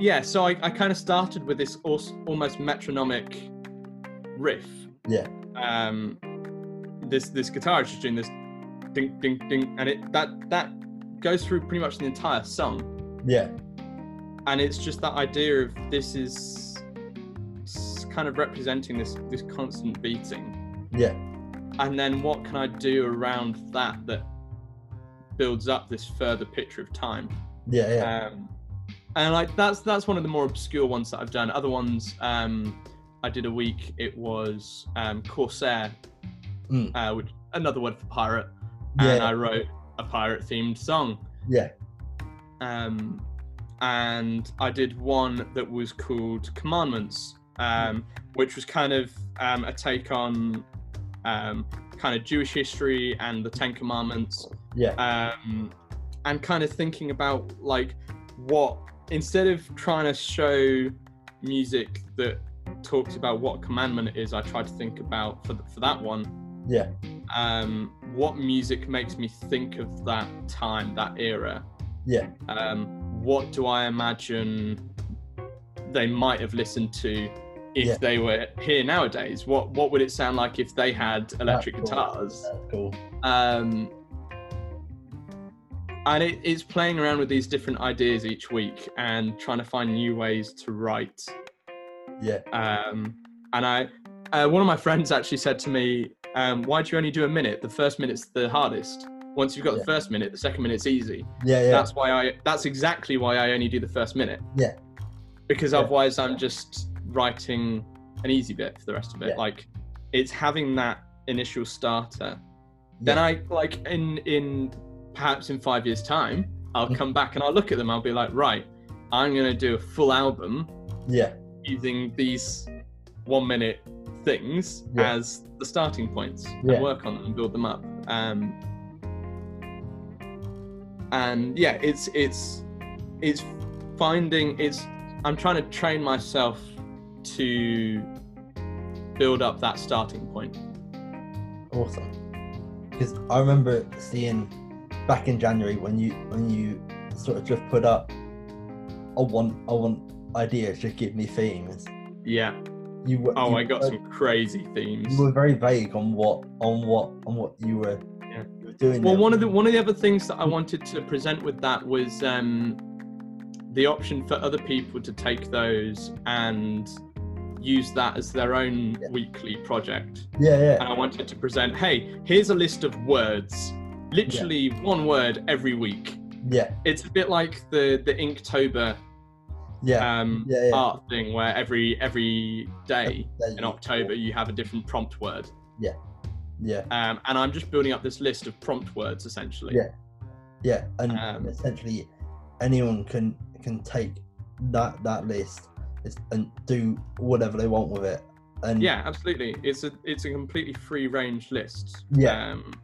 yeah so i, I kind of started with this almost metronomic riff. Yeah. um, this this guitar is just doing this ding ding ding and it that that goes through pretty much the entire song. Yeah, and it's just that idea of this is kind of representing this this constant beating yeah, and then what can i do around that that builds up this further picture of time yeah, yeah, um, and like that's that's one of the more obscure ones that I've done. Other ones, um, I did a week. It was um, Corsair, Mm. uh, which another word for pirate, yeah, and I wrote a pirate themed song. yeah, Um, and I did one that was called Commandments, um, which was kind of um, a take on um, kind of Jewish history and the Ten Commandments. Yeah, um, and kind of thinking about like what instead of trying to show music that talks about what commandment it is, I tried to think about for, for that one. Yeah, um, what music makes me think of that time, that era. yeah, Um, what do I imagine they might have listened to if Yeah. they were here nowadays? What what would it sound like if they had electric cool. guitars? that's cool. um, and it, it's playing around with these different ideas each week and trying to find new ways to write. Yeah, Um, and I, uh, one of my friends actually said to me, um, "Why do you only do a minute? The first minute's the hardest. Once you've got Yeah. the first minute, the second minute's easy. yeah, yeah, That's why I. That's exactly why I only do the first minute. Yeah. Because Yeah. otherwise, I'm just writing an easy bit for the rest of it. Yeah. Like, it's having that initial starter then yeah, I like in in perhaps in five years' time, I'll Mhm. come back and I'll look at them. I'll be like, right, I'm gonna do a full album yeah, using these one minute things Yeah. as the starting points Yeah. and work on them and build them up. Um, and yeah, it's it's it's finding it's I'm trying to train myself to build up that starting point. awesome. Because I remember seeing back in January when you when you sort of just put up, I want I want ideas, just give me themes. Yeah. You were Oh, you I got were- some crazy themes. You were very vague on what on what on what you were, Yeah. you were doing. Well, there. one of the one of the other things that I wanted to present with that was um, the option for other people to take those and use that as their own Yeah. weekly project. yeah, yeah, And I wanted to present, hey, here's a list of words, literally one word every week. yeah, It's a bit like the the Inktober yeah, um, Yeah, yeah. art thing, where every every day in October you have a different prompt word. Yeah, Yeah. Um, and I'm just building up this list of prompt words essentially. Yeah. yeah, and Um, essentially anyone can can take that that list is- and do whatever they want with it. And Yeah, absolutely. It's a it's a completely free range list. Yeah. Um,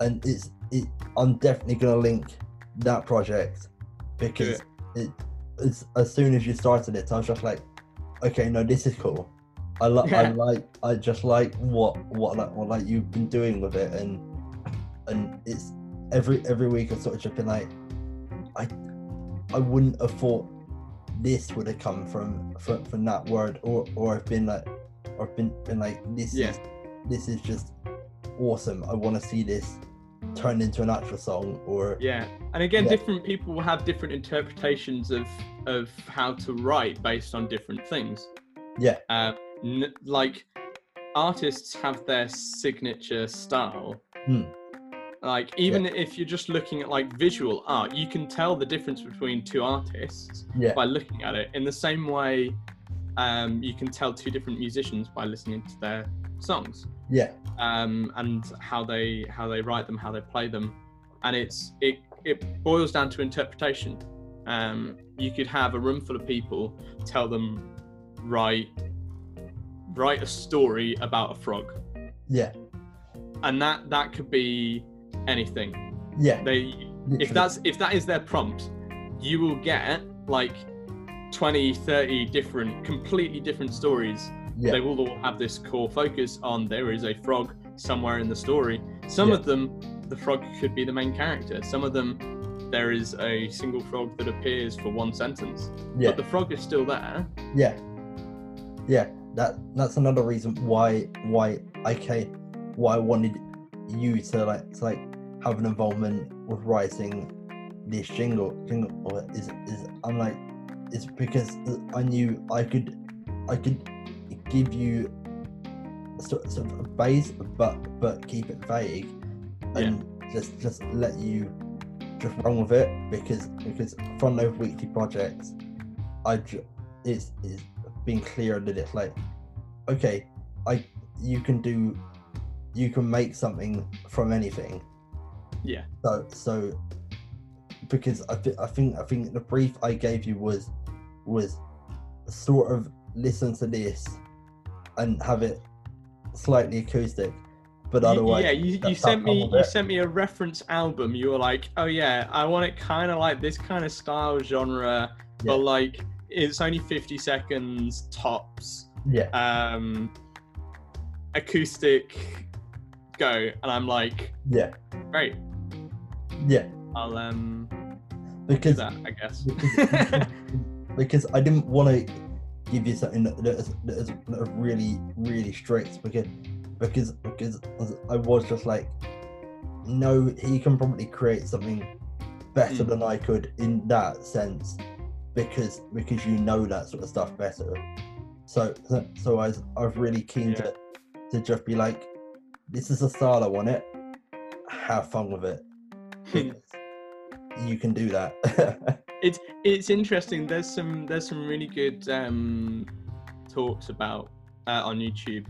and it's it. I'm definitely gonna link that project because it. it's as soon as you started it, I was just like, okay, no, this is cool. I like, I like, I just like what what like what like you've been doing with it, and and it's every every week I've sort of just been like, I I wouldn't have thought this would have come from from, from that word, or or I've been like, or been been like, this Yeah. is this is just awesome. I want to see this turned into an actual song or Yeah, and again, Yeah. different people will have different interpretations of of how to write based on different things. yeah Um, n- like artists have their signature style. Hmm. Like even if you're just looking at like visual art, you can tell the difference between two artists yeah. by looking at it. In the same way, um, you can tell two different musicians by listening to their songs. Yeah. Um, and how they how they write them, how they play them, and it's it it boils down to interpretation. Um, you could have a room full of people, tell them write write a story about a frog, yeah. And that that could be anything. yeah They if that's if that is their prompt, you will get like 20, 30 different, completely different stories yeah they will all have this core focus on there is a frog somewhere in the story. Some Yeah. of them, the frog could be the main character. Some of them, there is a single frog that appears for one sentence, yeah but the frog is still there. yeah yeah that that's another reason why why i came why i wanted you to like to like have an involvement with writing this jingle jingle or is is i'm like it's because i knew i could i could give you sort, sort of a base but but keep it vague and just just let you just run with it because because from those weekly projects i ju- it's it's been clear that it's like okay i you can do you can make something from anything Yeah. so so because i think i think i think the brief i gave you was was sort of listen to this and have it slightly acoustic but otherwise yeah, you, you sent me you sent me a reference album. You were like, oh yeah, I want it kind of like this kind of style genre, Yeah. but like it's only fifty seconds tops. yeah Um, acoustic, go, and I'm like, yeah great. yeah I'll um because that, I guess. because, because I didn't want to give you something that, that, is, that is really really strict because because because I was just like no he can probably create something better Mm. than I could in that sense because because you know that sort of stuff better so so, so I was I was really keen Yeah. to to just be like this is the style I want it have fun with it you can do that it's it's interesting. There's some there's some really good um, talks about uh, on YouTube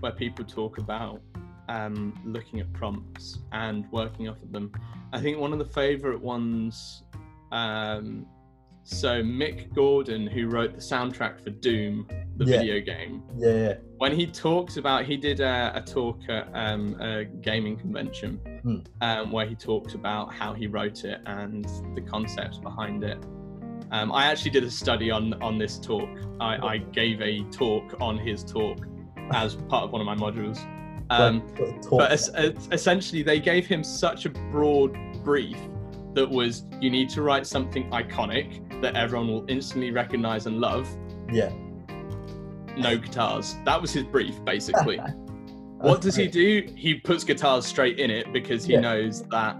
where people talk about um, looking at prompts and working off of them. I think one of the favorite ones. Um, so Mick Gordon, who wrote the soundtrack for Doom, the Yeah. video game, yeah yeah. when he talks about he did a, a talk at um, a gaming convention Hmm. um, where he talks about how he wrote it and the concepts behind it. Um, i actually did a study on on this talk. I, I gave a talk on his talk as part of one of my modules. Um, Like, sort of talk- but es- es- essentially they gave him such a broad brief that was you need to write something iconic that everyone will instantly recognize and love yeah no guitars. That was his brief, basically. what does he do? He puts guitars straight in it because he Yeah. knows that.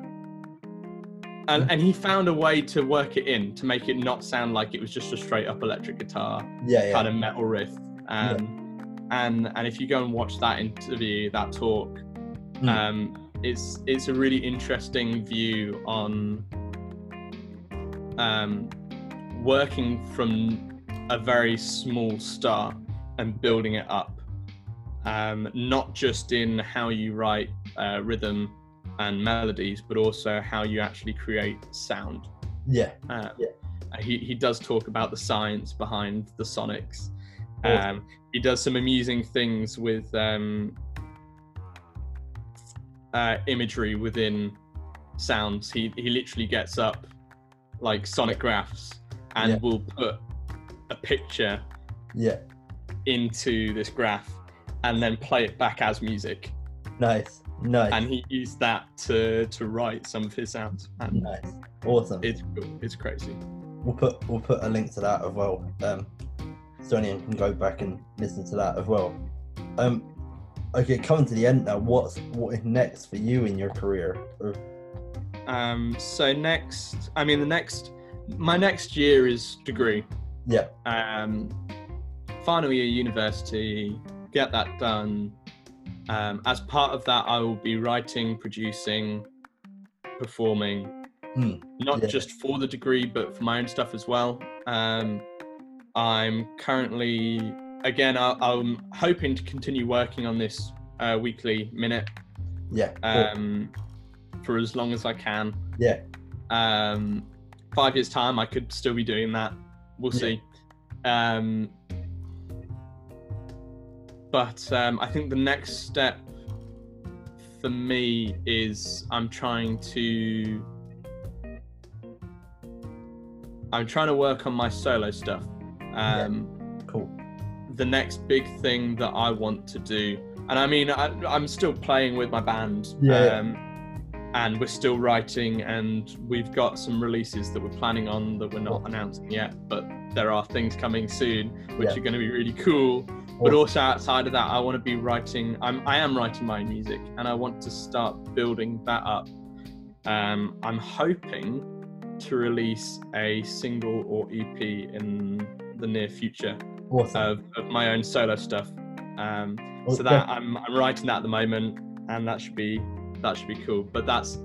And, and he found a way to work it in to make it not sound like it was just a straight up electric guitar yeah yeah kind of metal riff. Um, And and if you go and watch that interview, that talk, Mm. um, it's it's a really interesting view on um, working from a very small start and building it up. Um, not just in how you write uh, rhythm and melodies, but also how you actually create sound. yeah Um, Yeah. uh, He, he does talk about the science behind the sonics. Awesome. Um, he does some amusing things with um, uh, imagery within sounds. He, he literally gets up like sonic graphs and Yeah. will put a picture yeah into this graph and then play it back as music. nice nice And he used that to, to write some of his sounds. And nice awesome it's cool. It's crazy. we'll put we'll put a link to that as well um so anyone can go back and listen to that as well um okay, coming to the end now. What's what is next for you in your career? Um, so next, I mean, the next, my next year is degree. yeah, Um, final year university, get that done. Um, as part of that, I will be writing, producing, performing, Hmm, not yeah. just for the degree, but for my own stuff as well. Um, I'm currently, again, I, I'm hoping to continue working on this uh, weekly minute yeah, cool. um, for as long as I can. yeah, Um, five years time, I could still be doing that. We'll see. Um, but um, I think the next step for me is I'm trying to I'm trying to work on my solo stuff. Um, cool. the next big thing that I want to do. And I mean, I, I'm still playing with my band, Yeah, yeah. um, and we're still writing, and we've got some releases that we're planning on that we're not announcing yet, but there are things coming soon which Yeah. are going to be really cool. But also outside of that, I want to be writing. I'm I am writing my music, and I want to start building that up. Um, I'm hoping to release a single or EP in the near future awesome. of, of my own solo stuff. Um, so that I'm, I'm writing that at the moment, and that should be that should be cool. But that's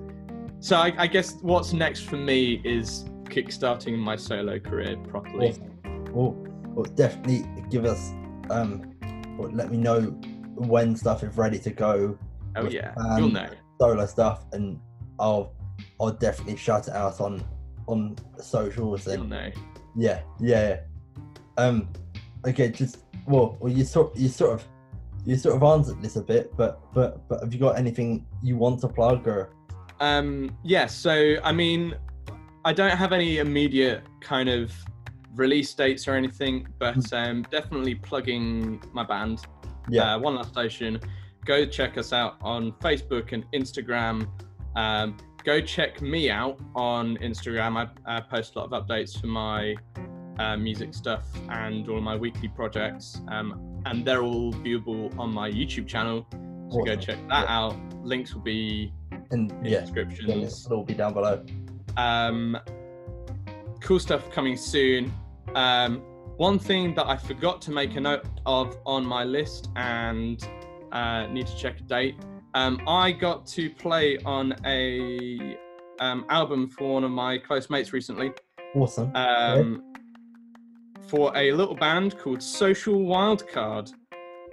so I, I guess what's next for me is kickstarting my solo career properly. Awesome. Well, well, definitely give us, um, or let me know when stuff is ready to go, Oh yeah, band. you'll know. solo stuff, and I'll, I'll definitely shout it out on, on socials You'll know. yeah, yeah. yeah. Um, okay, just well, well, you sort, you sort of, you sort of answered this a bit, but, but, but have you got anything you want to plug or? Um, yeah, so I mean, I don't have any immediate kind of release dates or anything, but um, definitely plugging my band. Yeah, uh, One Last Station. Go check us out on Facebook and Instagram. Um, go check me out on Instagram. I uh, post a lot of updates for my uh, music stuff and all my weekly projects. Um, and they're all viewable on my YouTube channel. So go check that Yeah. out. Links will be and in yeah, descriptions. it'll all be down below. Um, cool stuff coming soon. Um, one thing that I forgot to make a note of on my list and uh, need to check a date. Um, I got to play on a um, album for one of my close mates recently. Awesome. Um, for a little band called Social Wildcard.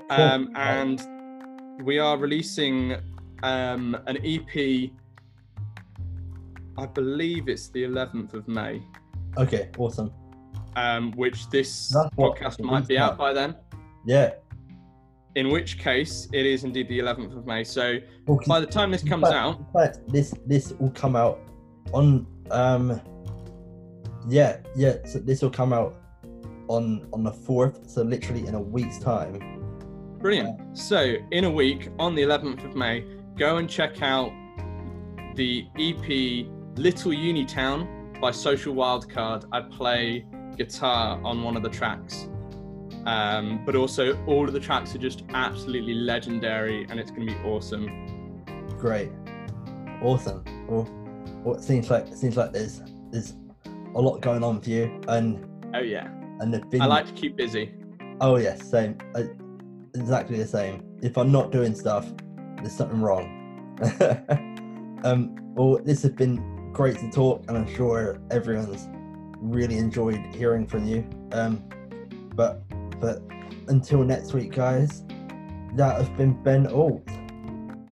Um, Cool. and we are releasing um, an EP. I believe it's the 11th of May, Okay, awesome. um, which this That's podcast might be out by then. Yeah. In which case, it is indeed the 11th of May. So Well, by the time this comes fact- out, in fact, this this will come out on um yeah yeah so this will come out on on the fourth so literally in a week's time Brilliant. So, in a week, on the 11th of May, go and check out the EP Little Unitown by Social Wildcard. I play guitar on one of the tracks. Um, but also, all of the tracks are just absolutely legendary and it's going to be awesome. great awesome well, well it seems like it seems like there's there's a lot going on for you and Oh, yeah. And there's been I like to keep busy. oh yes same. Uh, exactly the same. If i'm not doing stuff there's something wrong. Um well this has been great to talk and i'm sure everyone's really enjoyed hearing from you. Um but but until next week guys that has been ben alt